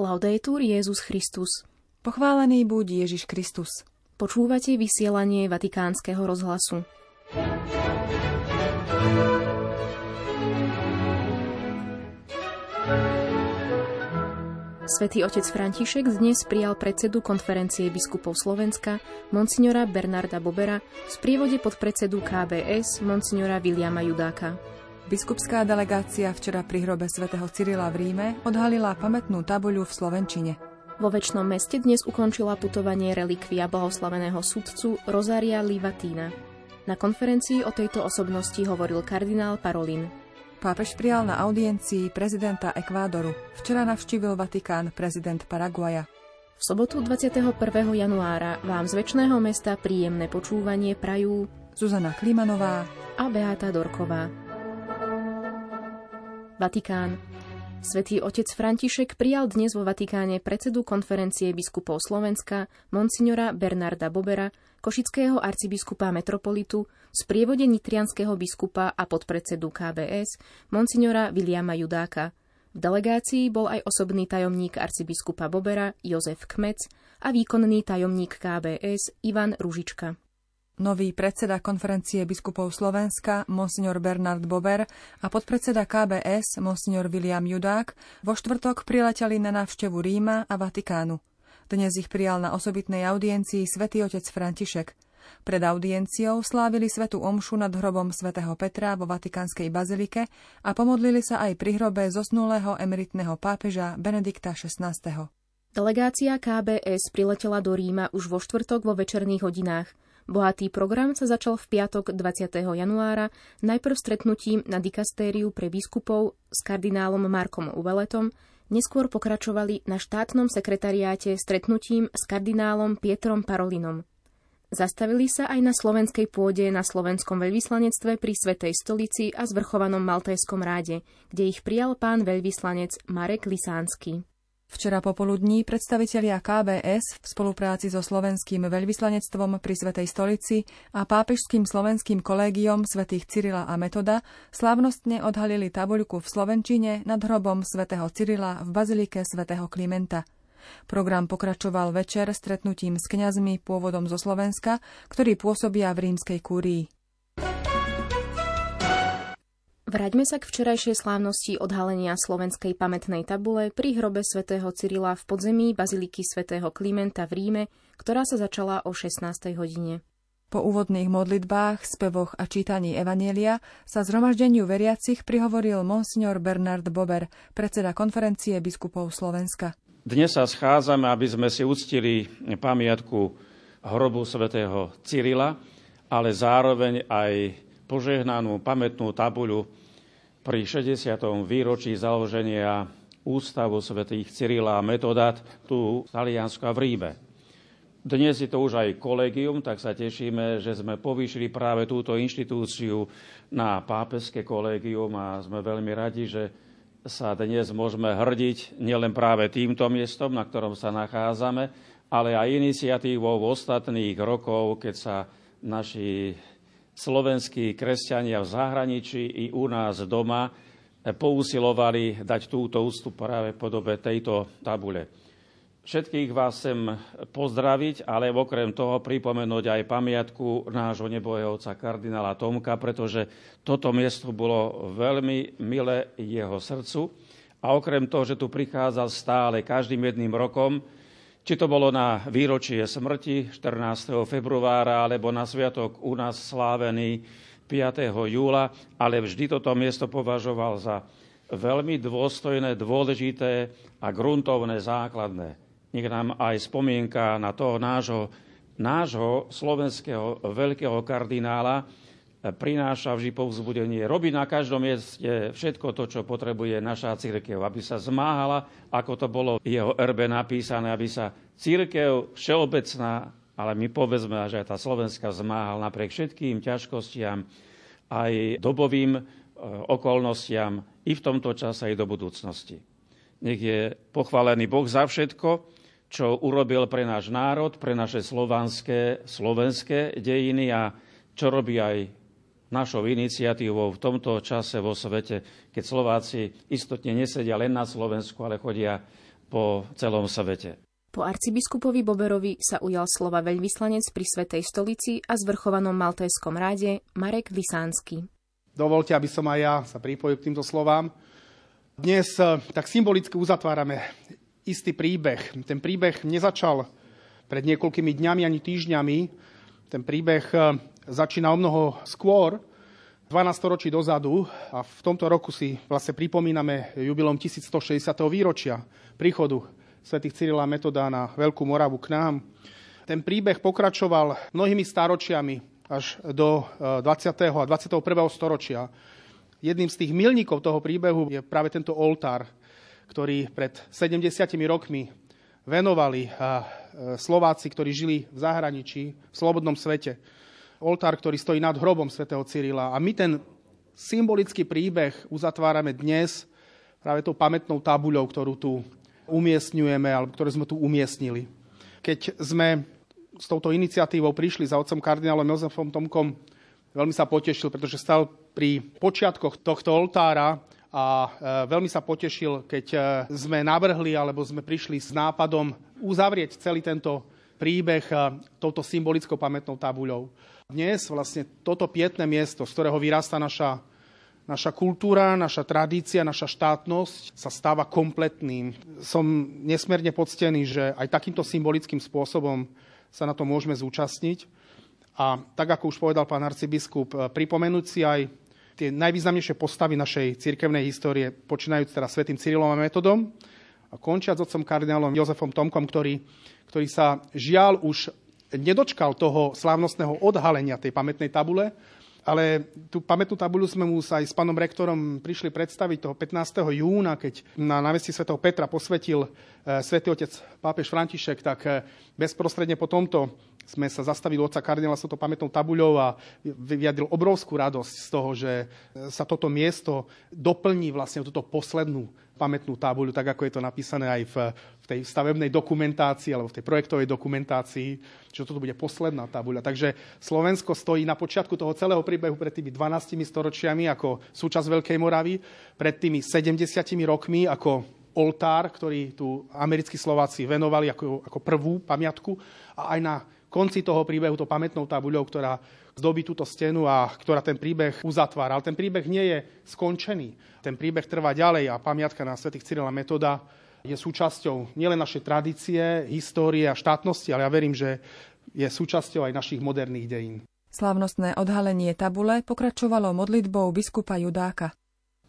Laudetur Jezus Christus. Pochválený buď Ježiš Kristus. Počúvate vysielanie Vatikánskeho rozhlasu. Svetý otec František dnes prijal predsedu konferencie biskupov Slovenska, monsignora Bernarda Bobera, v sprievode podpredsedu KBS, monsignora Viliama Judáka. Biskupská delegácia včera pri hrobe svätého Cyrila v Ríme odhalila pamätnú tabuľu v Slovenčine. Vo väčšnom meste dnes ukončila putovanie relikvia blahoslaveného sudcu Rozária Livatína. Na konferencii o tejto osobnosti hovoril kardinál Parolin. Pápež prijal na audiencii prezidenta Ekvádoru. Včera navštívil Vatikán prezident Paraguaja. V sobotu 21. januára vám z väčšného mesta príjemné počúvanie prajú Zuzana Klimanová a Beata Dorková. Vatikán. Svetý otec František prijal dnes vo Vatikáne predsedu konferencie biskupov Slovenska, monsignora Bernarda Bobera, košického arcibiskupa metropolitu, sprievode nitrianského biskupa a podpredsedu KBS, monsignora Viliama Judáka. V delegácii bol aj osobný tajomník arcibiskupa Bobera Jozef Kmec a výkonný tajomník KBS Ivan Ružička. Nový predseda konferencie biskupov Slovenska, monsignor Bernard Bober a podpredseda KBS, monsignor William Judák, vo štvrtok prileteli na návštevu Ríma a Vatikánu. Dnes ich prijal na osobitnej audiencii svätý otec František. Pred audienciou slávili svetu omšu nad hrobom svätého Petra vo Vatikánskej bazilike a pomodlili sa aj pri hrobe zosnulého emeritného pápeža Benedikta XVI. Delegácia KBS priletela do Ríma už vo štvrtok vo večerných hodinách. Bohatý program sa začal v piatok 20. januára najprv stretnutím na dikastériu pre biskupov s kardinálom Markom Uveletom, neskôr pokračovali na štátnom sekretariáte stretnutím s kardinálom Pietrom Parolinom. Zastavili sa aj na slovenskej pôde na slovenskom veľvyslanectve pri Svetej stolici a zvrchovanom Maltajskom ráde, kde ich prijal pán veľvyslanec Marek Lisánsky. Včera popoludní predstavitelia KBS v spolupráci so slovenským veľvyslanectvom pri Svetej stolici a pápežským slovenským kolégiom svätých Cyrila a Metoda slávnostne odhalili tabuľku v Slovenčine nad hrobom svätého Cyrila v bazilike svätého Klimenta. Program pokračoval večer stretnutím s kňazmi pôvodom zo Slovenska, ktorí pôsobia v rímskej kúrii. Vráťme sa k včerajšej slávnosti odhalenia slovenskej pamätnej tabule pri hrobe svätého Cyrila v podzemí baziliky svätého Klimenta v Ríme, ktorá sa začala o 16. hodine. Po úvodných modlitbách, spevoch a čítaní Evanielia sa zhromaždeniu veriacich prihovoril monsignor Bernard Bober, predseda konferencie biskupov Slovenska. Dnes sa schádzame, aby sme si uctili pamiatku hrobu svätého Cyrila, ale zároveň aj požehnanú pamätnú tabuľu pri 60. výročí založenia Ústavu svätých Cyrila a Metodát tu v Taliansku a v Ríme. Dnes je to už aj kolegium, tak sa tešíme, že sme povýšili práve túto inštitúciu na pápežské kolegium a sme veľmi radi, že sa dnes môžeme hrdiť nielen práve týmto miestom, na ktorom sa nachádzame, ale aj iniciatívou ostatných rokov, keď sa naši slovenskí kresťania v zahraničí i u nás doma pousilovali dať túto ústup práve podobe tejto tabule. Všetkých vás chcem pozdraviť, ale okrem toho pripomenúť aj pamiatku nášho nebohého otca kardinála Tomka, pretože toto miesto bolo veľmi milé jeho srdcu. A okrem toho, že tu prichádzal stále každým jedným rokom, či to bolo na výročie smrti 14. februára, alebo na sviatok u nás slávený 5. júla, ale vždy toto miesto považoval za veľmi dôstojné, dôležité a gruntovné, základné. Nech nám aj spomienka na toho nášho, nášho slovenského veľkého kardinála, prináša vždy povzbudenie. Robí na každom mieste všetko to, čo potrebuje naša církev, aby sa zmáhala, ako to bolo v jeho erbe napísané, aby sa církev všeobecná, ale my povedzme, že aj tá Slovenska zmáhal napriek všetkým ťažkostiam, aj dobovým e, okolnostiam i v tomto čase, aj do budúcnosti. Nech je pochválený Boh za všetko, čo urobil pre náš národ, pre naše slovanské, slovenské dejiny a čo robí aj našou iniciatívou v tomto čase vo svete, keď Slováci istotne nesedia len na Slovensku, ale chodia po celom svete. Po arcibiskupovi Boberovi sa ujal slova veľvyslanec pri Svetej stolici a zvrchovanom maltéskom ráde Marek Vysánsky. Dovolte, aby som aj ja sa pripojil k týmto slovám. Dnes eh, tak symbolicky uzatvárame istý príbeh. Ten príbeh nezačal pred niekoľkými dňami ani týždňami. Ten príbeh eh, začína o mnoho skôr, 12 ročí dozadu a v tomto roku si vlastne pripomíname jubilom 1160. výročia príchodu svätých Cyrila Metoda na Veľkú Moravu k nám. Ten príbeh pokračoval mnohými stáročiami až do 20. E, a 21. storočia. Jedným z tých milníkov toho príbehu je práve tento oltár, ktorý pred 70 rokmi venovali e, Slováci, ktorí žili v zahraničí, v slobodnom svete. Oltár, ktorý stojí nad hrobom svätého Cyrila. A my ten symbolický príbeh uzatvárame dnes práve tou pamätnou tabuľou, ktorú tu umiestňujeme, alebo ktoré sme tu umiestnili. Keď sme s touto iniciatívou prišli za otcom kardinálom Jozefom Tomkom, veľmi sa potešil, pretože stal pri počiatkoch tohto oltára a e, veľmi sa potešil, keď e, sme navrhli alebo sme prišli s nápadom uzavrieť celý tento príbeh e, touto symbolickou pamätnou tabuľou. Dnes vlastne toto pietné miesto, z ktorého vyrastá naša Naša kultúra, naša tradícia, naša štátnosť sa stáva kompletným. Som nesmierne poctený, že aj takýmto symbolickým spôsobom sa na to môžeme zúčastniť. A tak, ako už povedal pán arcibiskup, eh, pripomenúť si aj tie najvýznamnejšie postavy našej cirkevnej histórie, počínajúc teda svetým Cyrilom a metodom a končiac otcom kardinálom Jozefom Tomkom, ktorý, ktorý sa žiaľ už nedočkal toho slávnostného odhalenia tej pamätnej tabule, ale tú pamätnú tabuľu sme mu aj s pánom rektorom prišli predstaviť toho 15. júna, keď na návesti svätého Petra posvetil e, svätý otec pápež František, tak e, bezprostredne po tomto sme sa zastavili oca kardinála s touto pamätnou tabuľou a vyjadril obrovskú radosť z toho, že e, sa toto miesto doplní vlastne túto poslednú pamätnú tabuľu, tak ako je to napísané aj v, v tej stavebnej dokumentácii alebo v tej projektovej dokumentácii, že toto bude posledná tabuľa. Takže Slovensko stojí na počiatku toho celého príbehu pred tými 12 storočiami ako súčasť Veľkej Moravy, pred tými 70 rokmi ako oltár, ktorý tu americkí Slováci venovali ako, ako prvú pamiatku a aj na konci toho príbehu to pamätnou tabuľou, ktorá zdobí túto stenu a ktorá ten príbeh uzatvára. Ale ten príbeh nie je skončený. Ten príbeh trvá ďalej a pamiatka na svätých Cyrila Metoda je súčasťou nielen našej tradície, histórie a štátnosti, ale ja verím, že je súčasťou aj našich moderných dejín. Slavnostné odhalenie tabule pokračovalo modlitbou biskupa Judáka.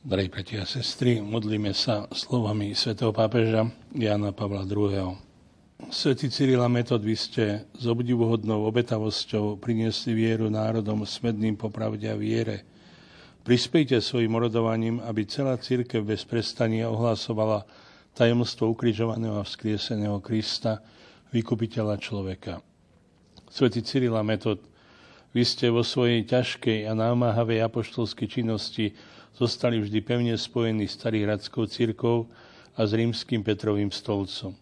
Drahí bratia a sestry, modlíme sa slovami svätého pápeža Jana Pavla II. Svetý Cyrila Metod, vy ste s obdivuhodnou obetavosťou priniesli vieru národom smedným po pravde a viere. Prispejte svojim orodovaním, aby celá církev bez prestania ohlasovala tajomstvo ukrižovaného a vzkrieseného Krista, vykupiteľa človeka. Svetý Cyrila Metod, vy ste vo svojej ťažkej a námahavej apoštolskej činnosti zostali vždy pevne spojení s Starýhradskou církou a s rímským Petrovým stolcom.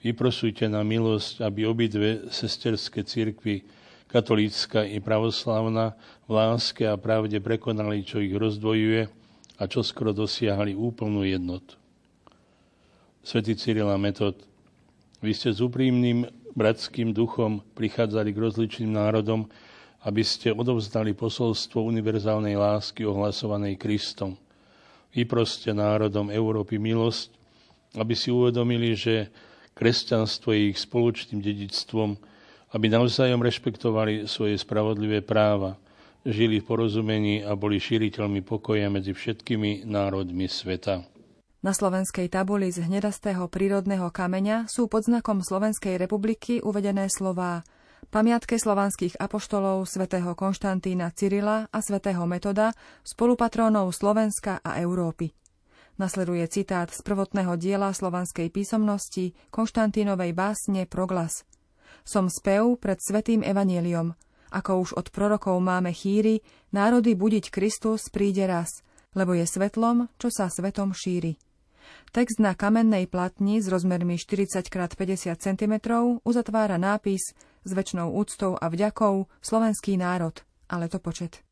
Vyprosujte na milosť, aby obidve sesterské cirkvy, katolícka i pravoslavná, v láske a pravde prekonali, čo ich rozdvojuje a čo skoro dosiahli úplnú jednotu. Svetý Cyrila Metod, vy ste s úprimným bratským duchom prichádzali k rozličným národom, aby ste odovzdali posolstvo univerzálnej lásky ohlasovanej Kristom. Vyproste národom Európy milosť, aby si uvedomili, že Kresťanstvo je ich spoločným dedictvom, aby navzájom rešpektovali svoje spravodlivé práva, žili v porozumení a boli šíriteľmi pokoja medzi všetkými národmi sveta. Na slovenskej tabuli z hnedastého prírodného kameňa sú pod znakom Slovenskej republiky uvedené slová Pamiatke slovanských apoštolov svätého Konštantína Cyrila a svätého Metoda, spolupatrónov Slovenska a Európy. Nasleduje citát z prvotného diela slovanskej písomnosti Konštantínovej básne Proglas. Som spev pred svetým evanieliom. Ako už od prorokov máme chýry, národy budiť Kristus príde raz, lebo je svetlom, čo sa svetom šíri. Text na kamennej platni s rozmermi 40 x 50 cm uzatvára nápis s väčšnou úctou a vďakou slovenský národ, ale to počet.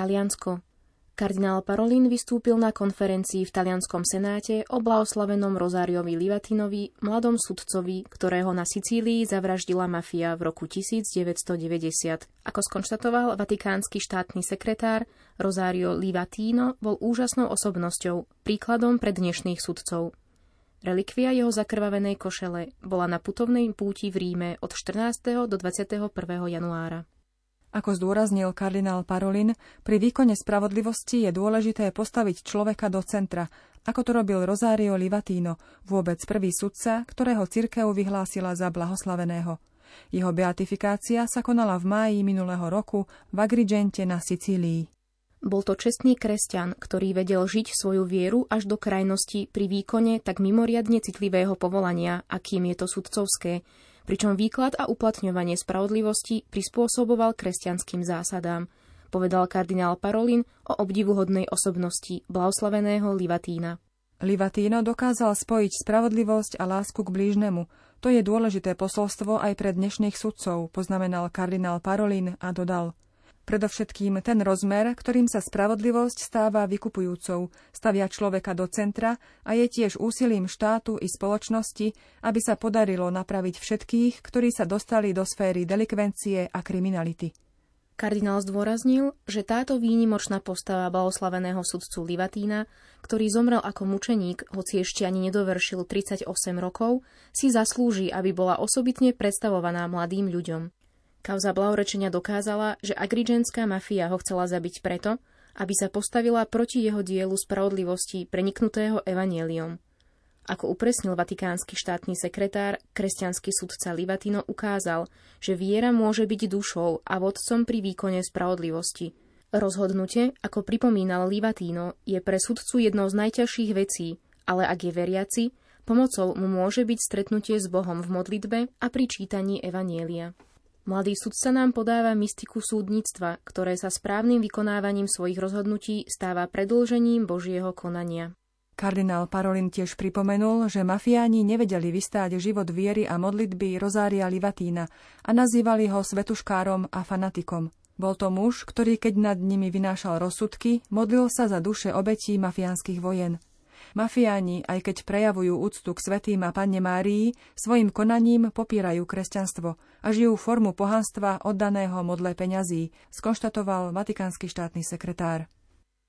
Taliansko. Kardinál Parolin vystúpil na konferencii v talianskom senáte o blahoslavenom Rozáriovi Livatinovi, mladom sudcovi, ktorého na Sicílii zavraždila mafia v roku 1990. Ako skonštatoval vatikánsky štátny sekretár, Rosario Livatino bol úžasnou osobnosťou, príkladom pre dnešných sudcov. Relikvia jeho zakrvavenej košele bola na putovnej púti v Ríme od 14. do 21. januára. Ako zdôraznil kardinál Parolin, pri výkone spravodlivosti je dôležité postaviť človeka do centra, ako to robil Rosario Livatino, vôbec prvý sudca, ktorého cirkev vyhlásila za blahoslaveného. Jeho beatifikácia sa konala v máji minulého roku v Agrigente na Sicílii. Bol to čestný kresťan, ktorý vedel žiť svoju vieru až do krajnosti pri výkone tak mimoriadne citlivého povolania, akým je to sudcovské, pričom výklad a uplatňovanie spravodlivosti prispôsoboval kresťanským zásadám, povedal kardinál Parolin o obdivuhodnej osobnosti blahoslaveného Livatína. Livatino dokázal spojiť spravodlivosť a lásku k blížnemu. To je dôležité posolstvo aj pre dnešných sudcov, poznamenal kardinál Parolin a dodal – Predovšetkým ten rozmer, ktorým sa spravodlivosť stáva vykupujúcou, stavia človeka do centra a je tiež úsilím štátu i spoločnosti, aby sa podarilo napraviť všetkých, ktorí sa dostali do sféry delikvencie a kriminality. Kardinál zdôraznil, že táto výnimočná postava blahoslaveného sudcu Livatína, ktorý zomrel ako mučeník, hoci ešte ani nedovršil 38 rokov, si zaslúži, aby bola osobitne predstavovaná mladým ľuďom. Kauza blahorečenia dokázala, že agrigenská mafia ho chcela zabiť preto, aby sa postavila proti jeho dielu spravodlivosti preniknutého evanieliom. Ako upresnil vatikánsky štátny sekretár, kresťanský sudca Livatino ukázal, že viera môže byť dušou a vodcom pri výkone spravodlivosti. Rozhodnutie, ako pripomínal Livatino, je pre sudcu jednou z najťažších vecí, ale ak je veriaci, pomocou mu môže byť stretnutie s Bohom v modlitbe a pri čítaní Evanielia. Mladý sudca nám podáva mystiku súdnictva, ktoré sa správnym vykonávaním svojich rozhodnutí stáva predĺžením Božieho konania. Kardinál Parolin tiež pripomenul, že mafiáni nevedeli vystáť život viery a modlitby Rozária Livatína a nazývali ho svetuškárom a fanatikom. Bol to muž, ktorý keď nad nimi vynášal rozsudky, modlil sa za duše obetí mafiánskych vojen. Mafiáni, aj keď prejavujú úctu k svetým a panne Márii, svojim konaním popierajú kresťanstvo a žijú formu pohanstva oddaného modle peňazí, skonštatoval vatikánsky štátny sekretár.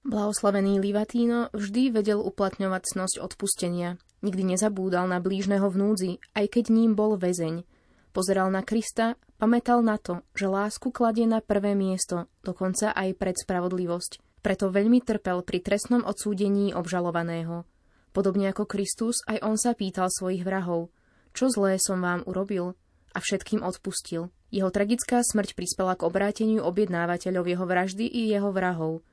Blahoslavený Livatino vždy vedel uplatňovať cnosť odpustenia. Nikdy nezabúdal na blížneho v núdzi, aj keď ním bol väzeň. Pozeral na Krista, pamätal na to, že lásku kladie na prvé miesto, dokonca aj pred spravodlivosť. Preto veľmi trpel pri trestnom odsúdení obžalovaného. Podobne ako Kristus, aj on sa pýtal svojich vrahov, čo zlé som vám urobil? A všetkým odpustil. Jeho tragická smrť prispela k obráteniu objednávateľov jeho vraždy i jeho vrahov.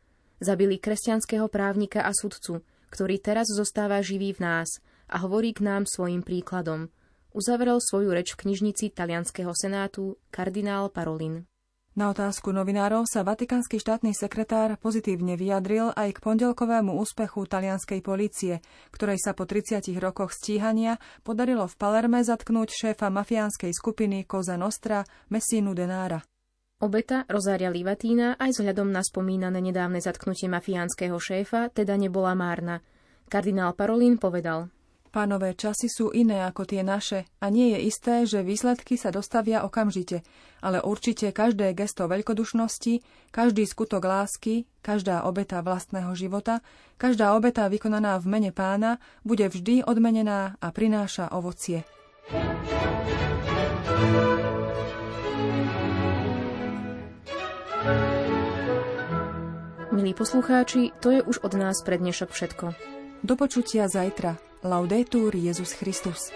Zabili kresťanského právnika a sudcu, ktorý teraz zostáva živý v nás a hovorí k nám svojim príkladom. Uzavrel svoju reč v knižnici talianského senátu kardinál Parolin. Na otázku novinárov sa vatikánsky štátny sekretár pozitívne vyjadril aj k pondelkovému úspechu talianskej polície, ktorej sa po 30 rokoch stíhania podarilo v Palerme zatknúť šéfa mafiánskej skupiny Koza Nostra Messinu Denára. Obeta Rozária Livatína aj vzhľadom na spomínané nedávne zatknutie mafiánskeho šéfa teda nebola márna. Kardinál Parolín povedal – Pánové časy sú iné ako tie naše a nie je isté, že výsledky sa dostavia okamžite, ale určite každé gesto veľkodušnosti, každý skutok lásky, každá obeta vlastného života, každá obeta vykonaná v mene pána bude vždy odmenená a prináša ovocie. Milí poslucháči, to je už od nás pre dnešok všetko. Do počutia zajtra. Laudetur Jezus Christus.